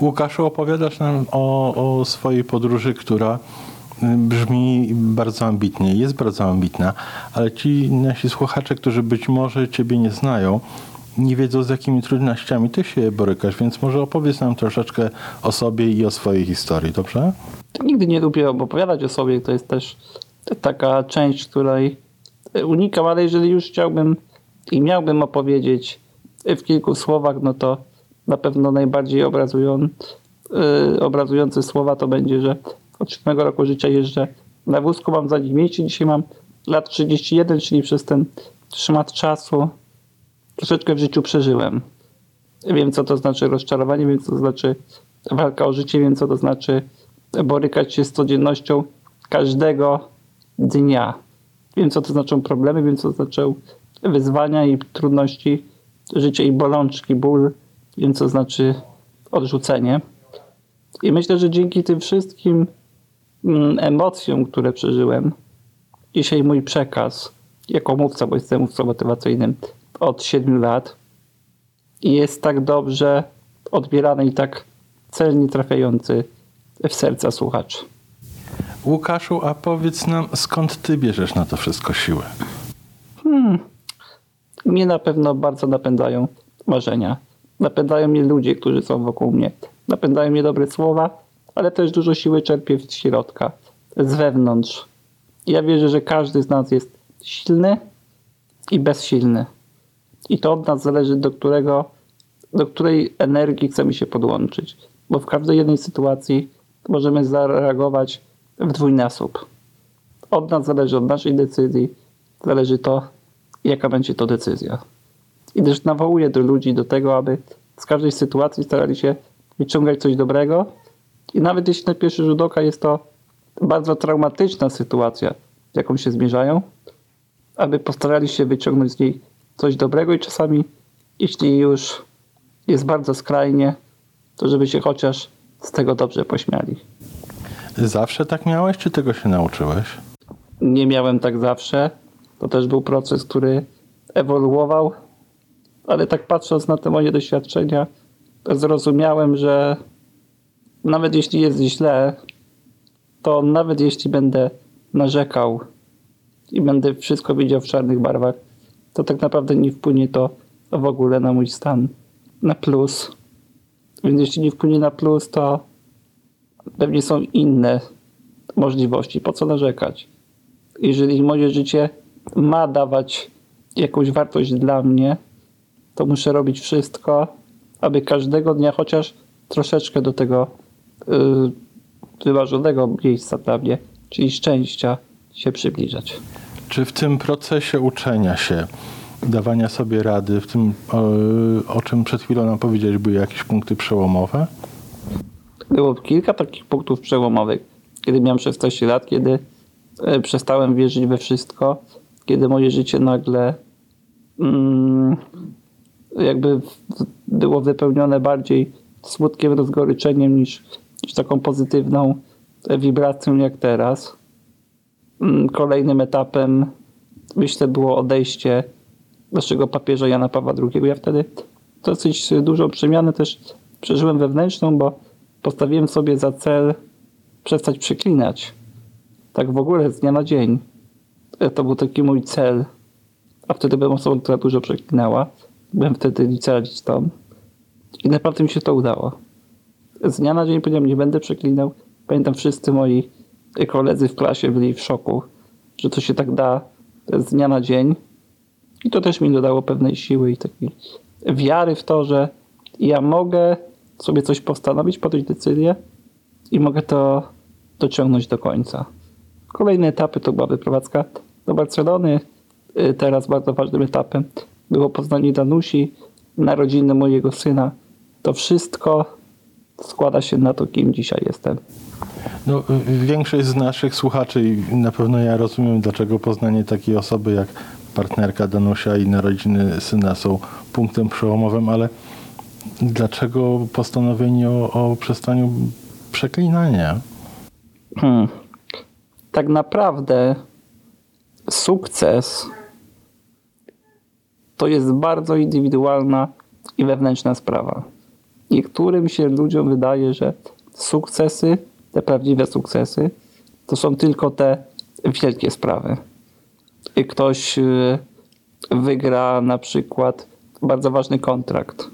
B: Łukaszu, opowiadasz nam o, o swojej podróży, która y, brzmi bardzo ambitnie, jest bardzo ambitna, ale ci nasi słuchacze, którzy być może Ciebie nie znają, nie wiedzą z jakimi trudnościami Ty się borykasz, więc może opowiedz nam troszeczkę o sobie i o swojej historii, dobrze?
C: Nigdy nie lubię opowiadać o sobie, to jest też taka część, której unikam, ale jeżeli już chciałbym i miałbym opowiedzieć w kilku słowach, no to na pewno najbardziej obrazują, yy, obrazujące słowa to będzie, że od 7 roku życia jeżdżę na wózku, mam za nim mniejszy, dzisiaj mam lat 31, czyli przez ten szmat czasu troszeczkę w życiu przeżyłem. Wiem, co to znaczy rozczarowanie, wiem, co to znaczy walka o życie, wiem, co to znaczy borykać się z codziennością każdego dnia. Wiem, co to znaczą problemy, wiem, co to znaczą wyzwania i trudności życia i bolączki, ból. Wiem, co znaczy odrzucenie. I myślę, że dzięki tym wszystkim mm, emocjom, które przeżyłem, dzisiaj mój przekaz jako mówca, bo jestem mówcą motywacyjnym od 7 lat jest tak dobrze odbierany i tak celnie trafiający w serca słuchaczy.
B: Łukaszu, a powiedz nam, skąd Ty bierzesz na to wszystko siłę?
C: Mnie na pewno bardzo napędzają marzenia. Napędzają mnie ludzie, którzy są wokół mnie. Napędzają mnie dobre słowa, ale też dużo siły czerpię z środka, z wewnątrz. Ja wierzę, że każdy z nas jest silny i bezsilny. I to od nas zależy, do którego, do której energii chcemy się podłączyć. Bo w każdej jednej sytuacji możemy zareagować w dwójnasób. Od nas zależy, od naszej decyzji, zależy to, jaka będzie to decyzja. I też nawołuję do ludzi do tego, aby z każdej sytuacji starali się wyciągać coś dobrego. I nawet jeśli na pierwszy rzut oka jest to bardzo traumatyczna sytuacja, z jaką się zmierzają, aby postarali się wyciągnąć z niej coś dobrego i czasami, jeśli już jest bardzo skrajnie, to żeby się chociaż z tego dobrze pośmiali.
B: Zawsze tak miałeś, czy tego się nauczyłeś?
C: Nie miałem tak zawsze. To też był proces, który ewoluował, ale tak patrząc na te moje doświadczenia, zrozumiałem, że nawet jeśli jest źle, to nawet jeśli będę narzekał i będę wszystko widział w czarnych barwach, to tak naprawdę nie wpłynie to w ogóle na mój stan na plus. Więc jeśli nie wpłynie na plus, to pewnie są inne możliwości. Po co narzekać? Jeżeli moje życie ma dawać jakąś wartość dla mnie, to muszę robić wszystko, aby każdego dnia chociaż troszeczkę do tego yy, wymarzonego miejsca dla mnie, czyli szczęścia, się przybliżać.
B: Czy w tym procesie uczenia się, dawania sobie rady, w tym, o, o czym przed chwilą nam powiedziałeś, były jakieś punkty przełomowe?
C: Było kilka takich punktów przełomowych, kiedy miałem 16 lat, kiedy e, przestałem wierzyć we wszystko, kiedy moje życie nagle mm, jakby było wypełnione bardziej smutkiem, rozgoryczeniem niż, niż taką pozytywną wibracją jak teraz. Mm, kolejnym etapem myślę było odejście naszego papieża Jana Pawła II. Ja wtedy dosyć dużą przemianę też przeżyłem wewnętrzną, bo postawiłem sobie za cel przestać przeklinać. Tak w ogóle z dnia na dzień. To był taki mój cel. A wtedy byłem osobą, która dużo przeklinała. Byłem wtedy licealistą. I naprawdę mi się to udało. Z dnia na dzień powiedziałem, nie będę przeklinał. Pamiętam, wszyscy moi koledzy w klasie byli w szoku, że to się tak da z dnia na dzień. I to też mi dodało pewnej siły i takiej wiary w to, że ja mogę sobie coś postanowić, podjąć decyzję i mogę to dociągnąć do końca. Kolejne etapy to była wyprowadzka do Barcelony. Y, teraz bardzo ważnym etapem było poznanie Danusi, narodziny mojego syna. To wszystko składa się na to, kim dzisiaj jestem.
B: No, większość z naszych słuchaczy i na pewno ja rozumiem, dlaczego poznanie takiej osoby jak partnerka Danusia i narodziny syna są punktem przełomowym, ale dlaczego postanowienie o, o przestaniu przeklinania?
C: Hmm. Tak naprawdę sukces to jest bardzo indywidualna i wewnętrzna sprawa. Niektórym się ludziom wydaje, że sukcesy, te prawdziwe sukcesy, to są tylko te wielkie sprawy. Ktoś y, wygra na przykład bardzo ważny kontrakt,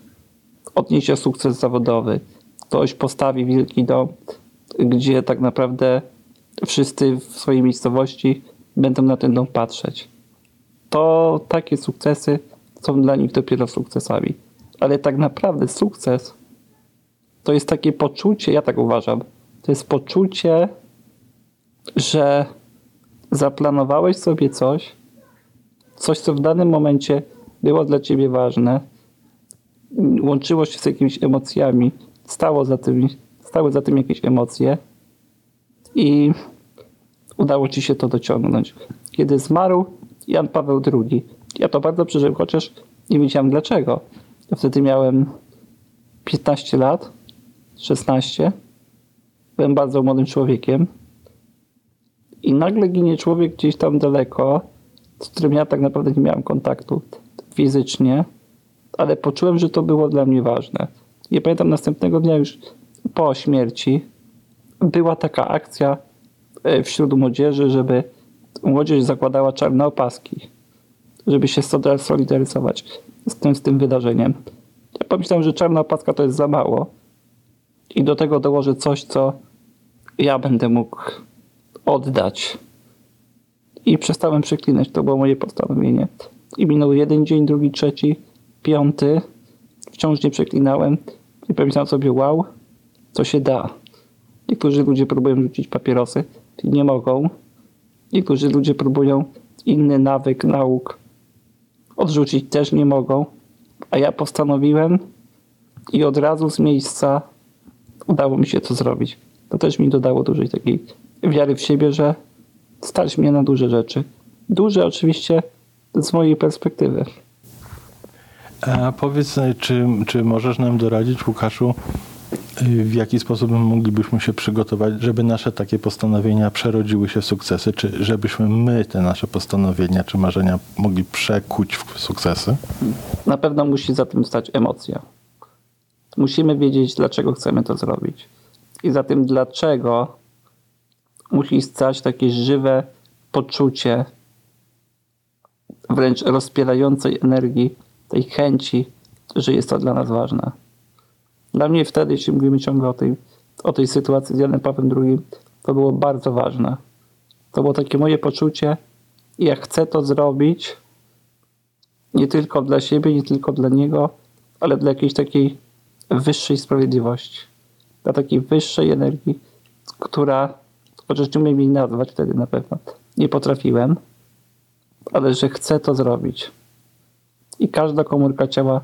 C: odniesie sukces zawodowy, ktoś postawi wielki dom, gdzie tak naprawdę wszyscy w swojej miejscowości będą na ten dom patrzeć. To takie sukcesy są dla nich dopiero sukcesami. Ale tak naprawdę sukces to jest takie poczucie, ja tak uważam, to jest poczucie, że zaplanowałeś sobie coś, coś, co w danym momencie było dla ciebie ważne, łączyło się z jakimiś emocjami, stało za tym, stały za tym jakieś emocje i udało ci się to dociągnąć. Kiedy zmarł Jan Paweł II, ja to bardzo przeżyłem, chociaż nie wiedziałem dlaczego. Wtedy miałem 15 lat, 16. Byłem bardzo młodym człowiekiem. I nagle ginie człowiek gdzieś tam daleko, z którym ja tak naprawdę nie miałem kontaktu fizycznie, ale poczułem, że to było dla mnie ważne. I pamiętam następnego dnia już po śmierci była taka akcja e, wśród młodzieży, żeby młodzież zakładała czarne opaski, żeby się solidaryzować z tym, z tym wydarzeniem. Ja pomyślałem, że czarna opaska to jest za mało i do tego dołożę coś, co ja będę mógł oddać. I przestałem przeklinać, to było moje postanowienie. I minął jeden dzień, drugi, trzeci, piąty. Wciąż nie przeklinałem. I pomyślałem sobie, wow, co się da. Niektórzy ludzie próbują rzucić papierosy, nie mogą. Niektórzy ludzie próbują inny nawyk, nauk odrzucić, też nie mogą. A ja postanowiłem i od razu z miejsca udało mi się to zrobić. To też mi dodało dużej takiej wiary w siebie, że stać mnie na duże rzeczy. Duże oczywiście z mojej perspektywy.
B: A powiedz, czy, czy możesz nam doradzić, Łukaszu, w jaki sposób moglibyśmy się przygotować, żeby nasze takie postanowienia przerodziły się w sukcesy, czy żebyśmy my te nasze postanowienia czy marzenia mogli przekuć w sukcesy?
C: Na pewno musi za tym stać emocja. Musimy wiedzieć, dlaczego chcemy to zrobić. I za tym dlaczego musi stać takie żywe poczucie wręcz rozpierającej energii, tej chęci, że jest to dla nas ważne. Dla mnie wtedy, jeśli mówimy ciągle o tej, o tej sytuacji z Janem Pawłem II, to było bardzo ważne. To było takie moje poczucie, ja chcę to zrobić nie tylko dla siebie, nie tylko dla niego, ale dla jakiejś takiej wyższej sprawiedliwości. Dla takiej wyższej energii, która, chociaż nie umiem jej nazwać wtedy na pewno, nie potrafiłem, ale że chcę to zrobić. I każda komórka ciała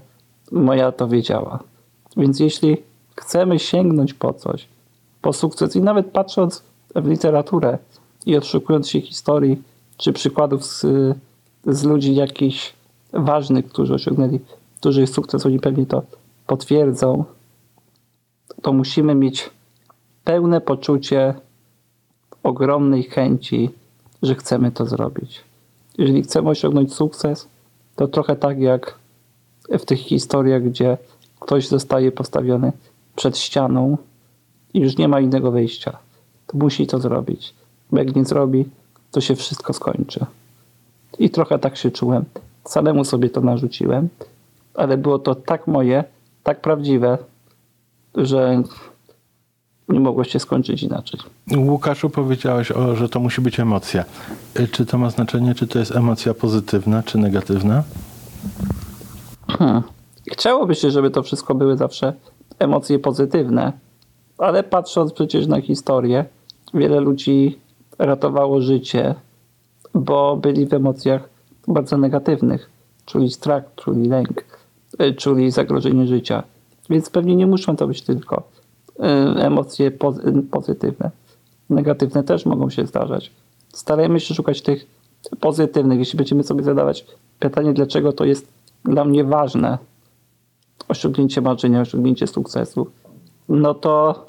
C: moja to wiedziała. Więc jeśli chcemy sięgnąć po coś, po sukces i nawet patrząc w literaturę i odszukując się historii czy przykładów z, z ludzi jakichś ważnych, którzy osiągnęli duży sukces, oni pewnie to potwierdzą, to musimy mieć pełne poczucie ogromnej chęci, że chcemy to zrobić. Jeżeli chcemy osiągnąć sukces, to trochę tak jak w tych historiach, gdzie ktoś zostaje postawiony przed ścianą i już nie ma innego wyjścia. To musi to zrobić. Bo jak nie zrobi, to się wszystko skończy. I trochę tak się czułem. Samemu sobie to narzuciłem, ale było to tak moje, tak prawdziwe, że nie mogło się skończyć inaczej.
B: Łukaszu, powiedziałeś, o, że to musi być emocja. Y, Czy to ma znaczenie, czy to jest emocja pozytywna, czy negatywna?
C: Hmm. Chciałoby się, żeby to wszystko były zawsze emocje pozytywne, ale patrząc przecież na historię, wiele ludzi ratowało życie, bo byli w emocjach bardzo negatywnych. Czuli strach, czuli lęk, y, czuli zagrożenie życia. Więc pewnie nie muszą to być tylko emocje pozy- pozytywne. Negatywne też mogą się zdarzać. Starajmy się szukać tych pozytywnych. Jeśli będziemy sobie zadawać pytanie, dlaczego to jest dla mnie ważne, osiągnięcie marzenia, osiągnięcie sukcesu, no to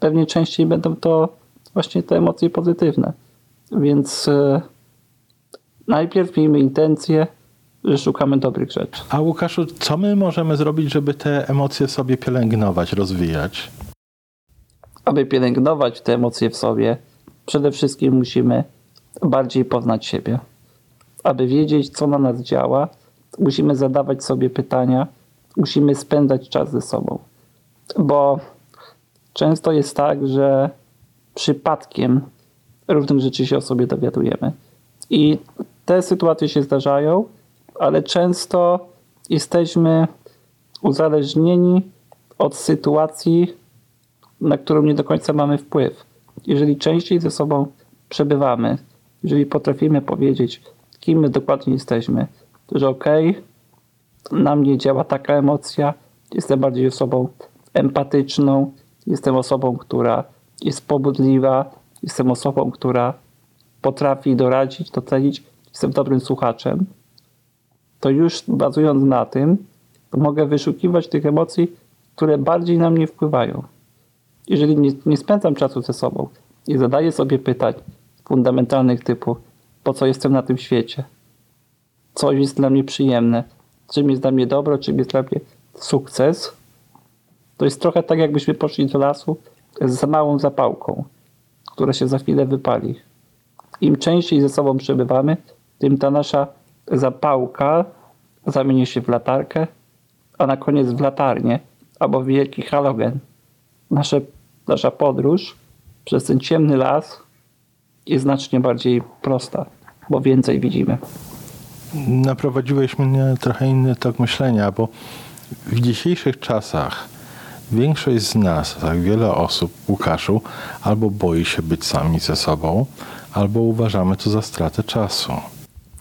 C: pewnie częściej będą to właśnie te emocje pozytywne. Więc e, najpierw miejmy intencję, że szukamy dobrych rzeczy.
B: A Łukaszu, co my możemy zrobić, żeby te emocje sobie pielęgnować, rozwijać?
C: Aby pielęgnować te emocje w sobie, przede wszystkim musimy bardziej poznać siebie. Aby wiedzieć, co na nas działa, musimy zadawać sobie pytania, musimy spędzać czas ze sobą. Bo często jest tak, że przypadkiem różnych rzeczy się o sobie dowiadujemy. I te sytuacje się zdarzają, ale często jesteśmy uzależnieni od sytuacji, na którą nie do końca mamy wpływ. Jeżeli częściej ze sobą przebywamy, jeżeli potrafimy powiedzieć, kim my dokładnie jesteśmy, to że okej, na mnie działa taka emocja, jestem bardziej osobą empatyczną, jestem osobą, która jest pobudliwa, jestem osobą, która potrafi doradzić, docenić, jestem dobrym słuchaczem, to już bazując na tym, mogę wyszukiwać tych emocji, które bardziej na mnie wpływają. Jeżeli nie, nie spędzam czasu ze sobą, nie zadaję sobie pytań fundamentalnych typu po co jestem na tym świecie, co jest dla mnie przyjemne, czym jest dla mnie dobro, czym jest dla mnie sukces, to jest trochę tak, jakbyśmy poszli do lasu z małą zapałką, która się za chwilę wypali. Im częściej ze sobą przebywamy, tym ta nasza zapałka zamieni się w latarkę, a na koniec w latarnię albo w wielki halogen. Nasze, nasza podróż przez ten ciemny las jest znacznie bardziej prosta, bo więcej widzimy.
B: Naprowadziłeś mnie na trochę inny tok myślenia, bo w dzisiejszych czasach większość z nas, tak wiele osób, Łukaszu, albo boi się być sami ze sobą, albo uważamy to za stratę czasu.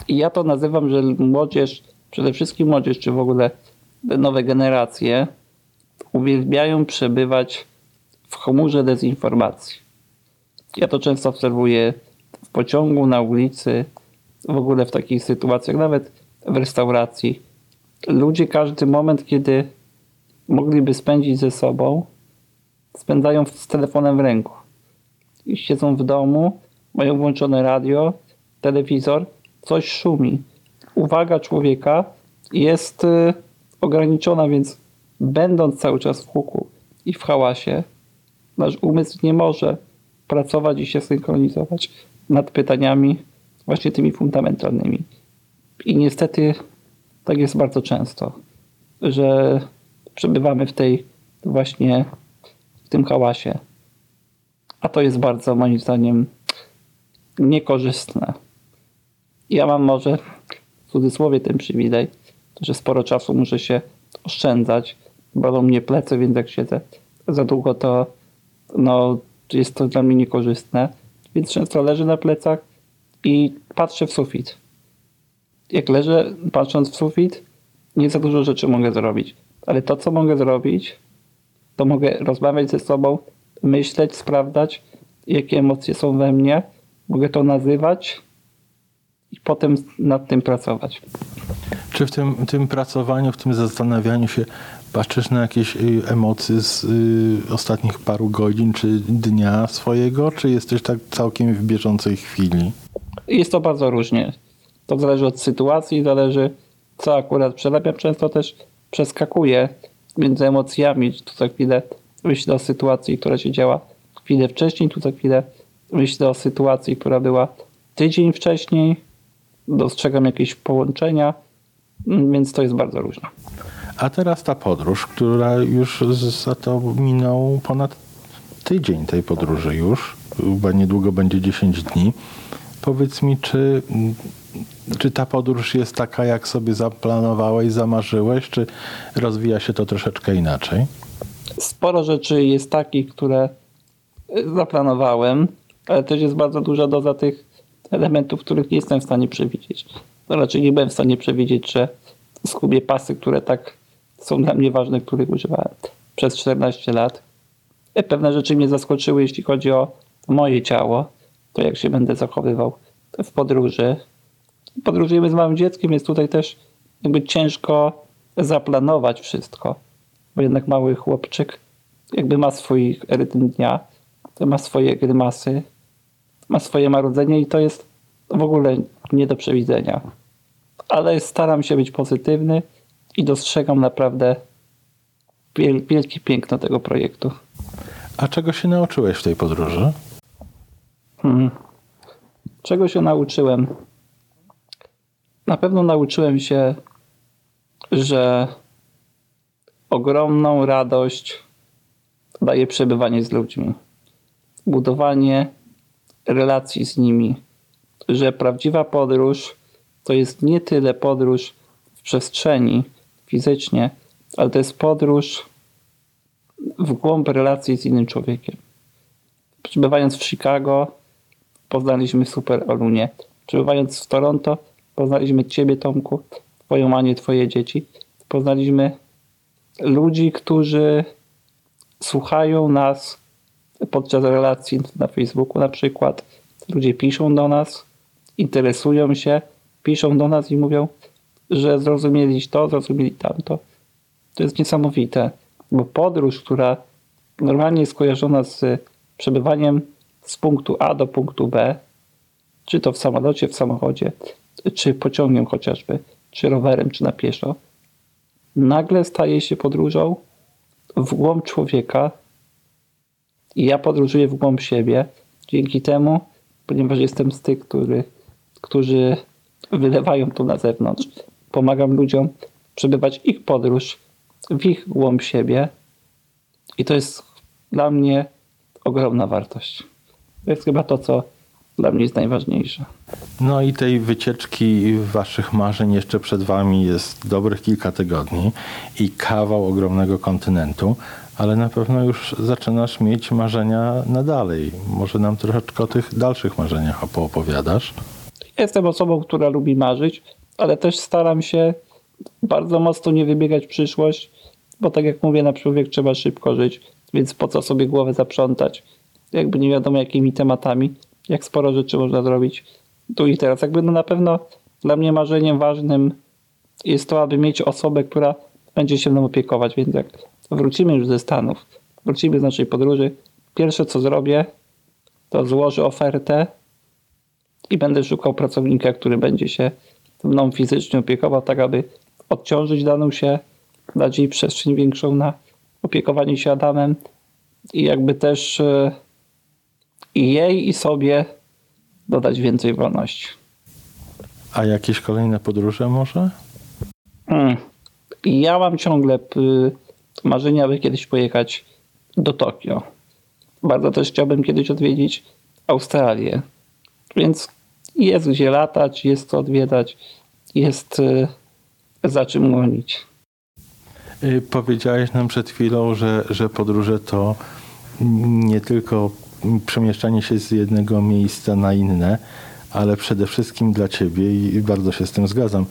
C: I ja to nazywam, że młodzież, przede wszystkim młodzież, czy w ogóle nowe generacje, uwielbiają przebywać w chmurze dezinformacji. Ja to często obserwuję w pociągu, na ulicy, w ogóle w takich sytuacjach, nawet w restauracji. Ludzie każdy moment, kiedy mogliby spędzić ze sobą, spędzają z telefonem w ręku. I siedzą w domu, mają włączone radio, telewizor, coś szumi. Uwaga człowieka jest y, ograniczona, więc będąc cały czas w huku i w hałasie, nasz umysł nie może pracować i się synchronizować nad pytaniami właśnie tymi fundamentalnymi. I niestety tak jest bardzo często, że przebywamy w tej właśnie w tym hałasie. A to jest bardzo moim zdaniem niekorzystne. Ja mam może cudzysłowie ten przywilej, że sporo czasu muszę się oszczędzać. Bolą mnie plecy, więc jak siedzę za długo, to no, jest to dla mnie niekorzystne. Więc często leżę na plecach i patrzę w sufit. Jak leżę patrząc w sufit, nie za dużo rzeczy mogę zrobić. Ale to, co mogę zrobić, to mogę rozmawiać ze sobą, myśleć, sprawdzać, jakie emocje są we mnie. Mogę to nazywać i potem nad tym pracować.
B: Czy w tym, tym pracowaniu, w tym zastanawianiu się patrzysz na jakieś y, emocje z y, ostatnich paru godzin czy dnia swojego, czy jesteś tak całkiem w bieżącej chwili?
C: Jest to bardzo różnie. To zależy od sytuacji, zależy co akurat przerabiam. Często też przeskakuję między emocjami. Tu za chwilę myślę o sytuacji, która się działa chwilę wcześniej, tu za chwilę myślę o sytuacji, która była tydzień wcześniej. Dostrzegam jakieś połączenia, mm, więc to jest bardzo różne.
B: A teraz ta podróż, która już za to minął ponad tydzień tej podróży już, chyba niedługo będzie 10 dni. Powiedz mi, czy, czy ta podróż jest taka, jak sobie zaplanowałeś, zamarzyłeś, czy rozwija się to troszeczkę inaczej?
C: Sporo rzeczy jest takich, które zaplanowałem, ale też jest bardzo duża doza tych elementów, których nie jestem w stanie przewidzieć. No raczej nie byłem w stanie przewidzieć, że skubię pasy, które tak są dla mnie ważne, których używałem przez 14 lat. E, pewne rzeczy mnie zaskoczyły, jeśli chodzi o moje ciało, to jak się będę zachowywał w podróży. Podróżujemy z małym dzieckiem, jest tutaj też jakby ciężko zaplanować wszystko, bo jednak mały chłopczyk jakby ma swój rytm dnia, ma swoje grymasy, ma swoje marudzenie i to jest w ogóle nie do przewidzenia. Ale staram się być pozytywny i dostrzegam naprawdę wielkie piękno tego projektu.
B: A czego się nauczyłeś w tej podróży?
C: Hmm. Czego się nauczyłem? Na pewno nauczyłem się, że ogromną radość daje przebywanie z ludźmi, budowanie relacji z nimi, że prawdziwa podróż to jest nie tyle podróż w przestrzeni fizycznie, ale to jest podróż w głąb relacji z innym człowiekiem. Przebywając w Chicago, poznaliśmy super Olunię. Przebywając w Toronto, poznaliśmy Ciebie, Tomku, Twoją Manię, Twoje dzieci. Poznaliśmy ludzi, którzy słuchają nas podczas relacji na Facebooku na przykład. Ludzie piszą do nas, interesują się, piszą do nas i mówią, że zrozumieli to, zrozumieli tamto. To jest niesamowite, bo podróż, która normalnie jest kojarzona z przebywaniem z punktu A do punktu B, czy to w samolocie, w samochodzie, czy pociągiem chociażby, czy rowerem, czy na pieszo, nagle staje się podróżą w głąb człowieka i ja podróżuję w głąb siebie dzięki temu, ponieważ jestem z tych, który, którzy wylewają to na zewnątrz. Pomagam ludziom przebywać ich podróż w ich głąb siebie i to jest dla mnie ogromna wartość. To jest chyba to, co dla mnie jest najważniejsze.
B: No i tej wycieczki waszych marzeń jeszcze przed wami jest dobrych kilka tygodni i kawał ogromnego kontynentu, ale na pewno już zaczynasz mieć marzenia na dalej. Może nam troszeczkę o tych dalszych marzeniach opowiadasz?
C: Jestem osobą, która lubi marzyć, ale też staram się bardzo mocno nie wybiegać w przyszłość, bo tak jak mówię, na człowiek trzeba szybko żyć, więc po co sobie głowę zaprzątać? Jakby nie wiadomo jakimi tematami, jak sporo rzeczy można zrobić tu i teraz. Jakby no na pewno dla mnie marzeniem ważnym jest to, aby mieć osobę, która będzie się mną opiekować, więc jak wrócimy już ze Stanów, wrócimy z naszej podróży, pierwsze co zrobię, to złożę ofertę i będę szukał pracownika, który będzie się mną fizycznie opiekował, tak aby odciążyć daną się, dać jej przestrzeń większą na opiekowanie się Adamem i jakby też e, i jej i sobie dodać więcej wolności.
B: A jakieś kolejne podróże może?
C: Hmm. Ja mam ciągle marzenie, aby kiedyś pojechać do Tokio. Bardzo też chciałbym kiedyś odwiedzić Australię. Więc jest gdzie latać, jest co odwiedzać, jest y, za czym gonić.
B: Y, Powiedziałeś nam przed chwilą, że, że podróże to nie tylko przemieszczanie się z jednego miejsca na inne, ale przede wszystkim dla ciebie i bardzo się z tym zgadzam.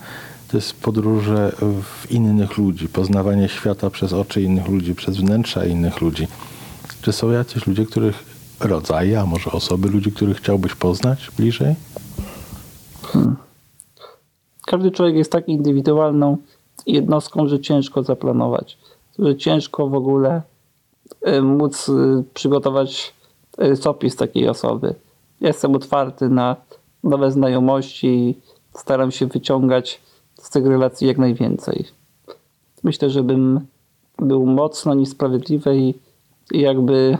B: Jest podróże w innych ludzi, poznawanie świata przez oczy innych ludzi, przez wnętrza innych ludzi. Czy są jacyś ludzie, których rodzaje, a może osoby, ludzi, których chciałbyś poznać bliżej?
C: Każdy człowiek jest tak indywidualną jednostką, że ciężko zaplanować, że ciężko w ogóle y, móc y, przygotować rysopis takiej osoby. Jestem otwarty na nowe znajomości i staram się wyciągać z tych relacji jak najwięcej. Myślę, że bym był mocno niesprawiedliwy i jakby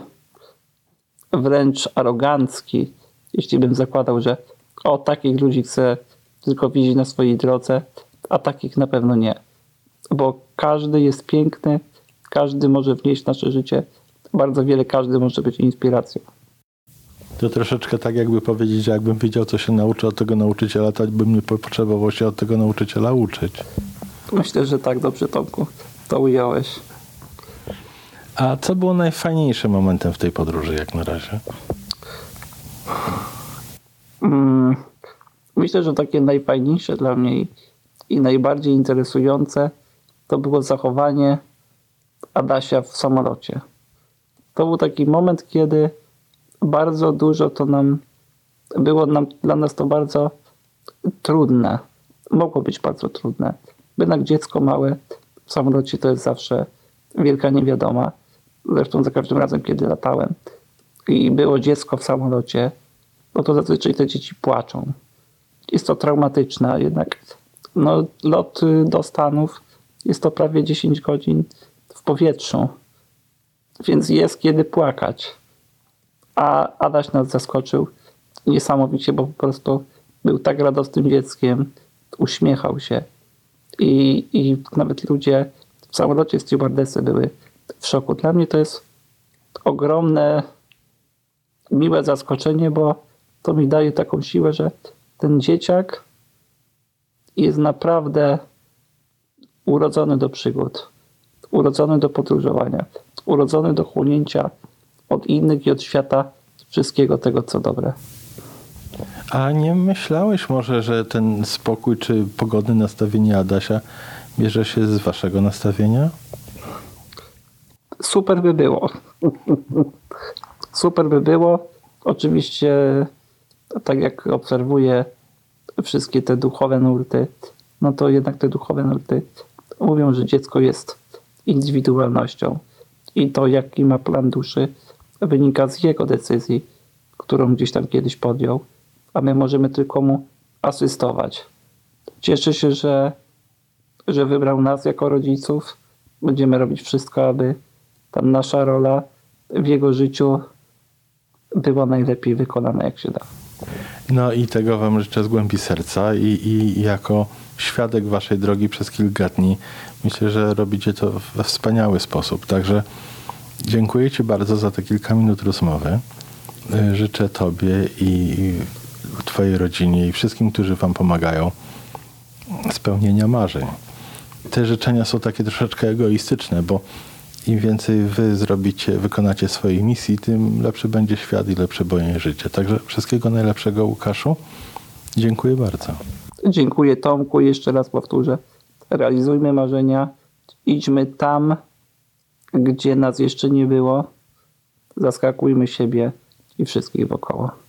C: wręcz arogancki, jeśli bym zakładał, że o takich ludzi chcę tylko widzieć na swojej drodze, a takich na pewno nie. Bo każdy jest piękny, każdy może wnieść w nasze życie bardzo wiele, każdy może być inspiracją.
B: To troszeczkę tak jakby powiedzieć, że jakbym wiedział, co się nauczy od tego nauczyciela, to bym nie potrzebował się od tego nauczyciela uczyć.
C: Myślę, że tak dobrze, Tomku, to ująłeś.
B: A co było najfajniejszym momentem w tej podróży, jak na razie?
C: Mm, myślę, że takie najfajniejsze dla mnie i, i najbardziej interesujące to było zachowanie Adasia w samolocie. To był taki moment, kiedy bardzo dużo to nam było nam, dla nas to bardzo trudne. Mogło być bardzo trudne. Jednak dziecko małe w samolocie to jest zawsze wielka niewiadoma. Zresztą za każdym razem, kiedy latałem i było dziecko w samolocie, no to zazwyczaj te dzieci płaczą. Jest to traumatyczne, jednak no, lot do Stanów jest to prawie 10 godzin w powietrzu, więc jest kiedy płakać. A Adaś nas zaskoczył niesamowicie, bo po prostu był tak radosnym dzieckiem, uśmiechał się i, i nawet ludzie w samolocie stewardesy były w szoku. Dla mnie to jest ogromne, miłe zaskoczenie, bo to mi daje taką siłę, że ten dzieciak jest naprawdę urodzony do przygód, urodzony do podróżowania, urodzony do chłonięcia od innych i od świata wszystkiego tego, co dobre.
B: A nie myślałeś może, że ten spokój czy pogodne nastawienie Adasia bierze się z waszego nastawienia?
C: Super by było. Super by było. Oczywiście, tak jak obserwuję wszystkie te duchowe nurty, no to jednak te duchowe nurty mówią, że dziecko jest indywidualnością i to, jaki ma plan duszy, wynika z jego decyzji, którą gdzieś tam kiedyś podjął, a my możemy tylko mu asystować. Cieszę się, że, że wybrał nas jako rodziców. Będziemy robić wszystko, aby ta nasza rola w jego życiu była najlepiej wykonana, jak się da.
B: No i tego Wam życzę z głębi serca i, i jako świadek Waszej drogi przez kilka dni myślę, że robicie to we wspaniały sposób. Także dziękuję Ci bardzo za te kilka minut rozmowy. Y, Życzę Tobie i Twojej rodzinie i wszystkim, którzy Wam pomagają spełnienia marzeń. Te życzenia są takie troszeczkę egoistyczne, bo im więcej wy zrobicie, wykonacie swojej misji, tym lepszy będzie świat i lepsze będzie życie. Także wszystkiego najlepszego, Łukaszu. Dziękuję bardzo.
C: Dziękuję Tomku, jeszcze raz powtórzę. Realizujmy marzenia, idźmy tam, gdzie nas jeszcze nie było, zaskakujmy siebie i wszystkich wokoło.